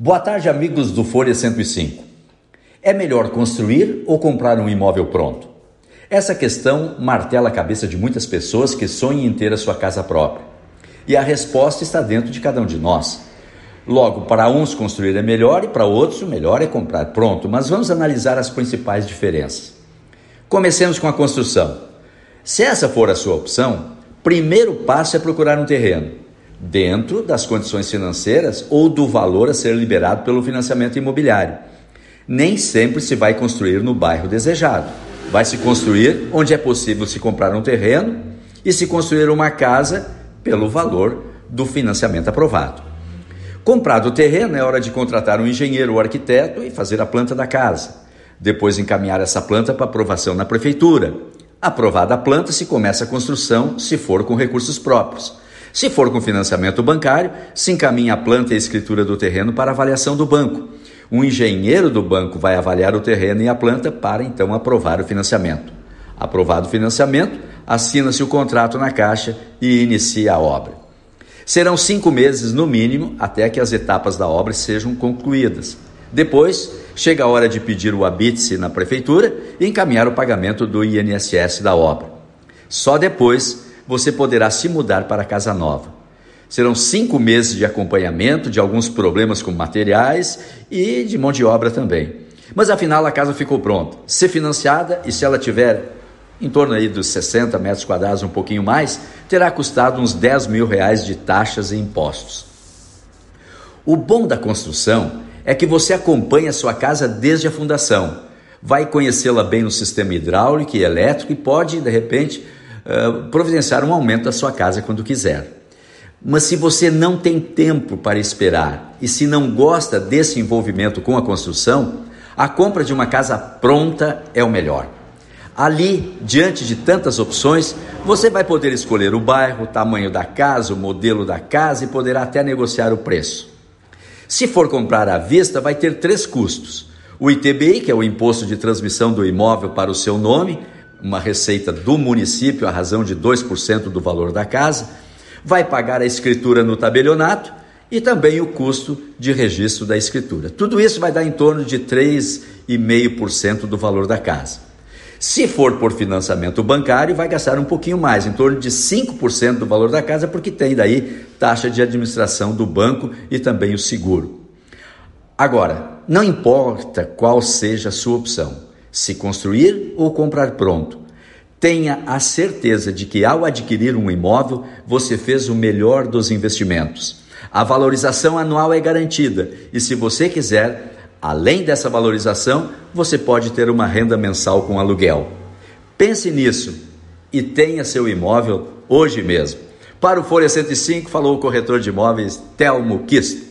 Boa tarde, amigos do Folha 105. É melhor construir ou comprar um imóvel pronto? Essa questão martela a cabeça de muitas pessoas que sonham em ter a sua casa própria. E a resposta está dentro de cada um de nós. Logo, para uns construir é melhor e para outros o melhor é comprar pronto, mas vamos analisar as principais diferenças. Comecemos com a construção. Se essa for a sua opção, primeiro passo é procurar um terreno dentro das condições financeiras ou do valor a ser liberado pelo financiamento imobiliário. Nem sempre se vai construir no bairro desejado. Vai se construir onde é possível se comprar um terreno e se construir uma casa pelo valor do financiamento aprovado. Comprado o terreno, é hora de contratar um engenheiro ou arquiteto e fazer a planta da casa. Depois encaminhar essa planta para aprovação na prefeitura. Aprovada a planta, se começa a construção, se for com recursos próprios. Se for com financiamento bancário, se encaminha a planta e a escritura do terreno para avaliação do banco. Um engenheiro do banco vai avaliar o terreno e a planta para então aprovar o financiamento. Aprovado o financiamento, assina-se o contrato na Caixa e inicia a obra. Serão cinco meses no mínimo até que as etapas da obra sejam concluídas. Depois, chega a hora de pedir o habite-se na prefeitura e encaminhar o pagamento do INSS da obra. Só depois você poderá se mudar para a casa nova. Serão cinco meses de acompanhamento de alguns problemas com materiais e de mão de obra também. Mas afinal a casa ficou pronta, ser financiada e se ela tiver em torno aí dos 60 metros quadrados, um pouquinho mais, terá custado uns 10 mil reais de taxas e impostos. O bom da construção é que você acompanha a sua casa desde a fundação, vai conhecê-la bem no sistema hidráulico e elétrico e pode, de repente, uh, providenciar um aumento da sua casa quando quiser. Mas se você não tem tempo para esperar e se não gosta desse envolvimento com a construção, a compra de uma casa pronta é o melhor. Ali, diante de tantas opções, você vai poder escolher o bairro, o tamanho da casa, o modelo da casa e poderá até negociar o preço. Se for comprar à vista, vai ter três custos: o ITBI, que é o imposto de transmissão do imóvel para o seu nome, uma receita do município à razão de 2% do valor da casa, vai pagar a escritura no tabelionato e também o custo de registro da escritura. Tudo isso vai dar em torno de 3,5% do valor da casa. Se for por financiamento bancário, vai gastar um pouquinho mais, em torno de 5% do valor da casa, porque tem daí taxa de administração do banco e também o seguro. Agora, não importa qual seja a sua opção, se construir ou comprar pronto. Tenha a certeza de que ao adquirir um imóvel, você fez o melhor dos investimentos. A valorização anual é garantida e, se você quiser, além dessa valorização, você pode ter uma renda mensal com aluguel. Pense nisso e tenha seu imóvel hoje mesmo. Para o Folha 105, falou o corretor de imóveis Telmo Kist.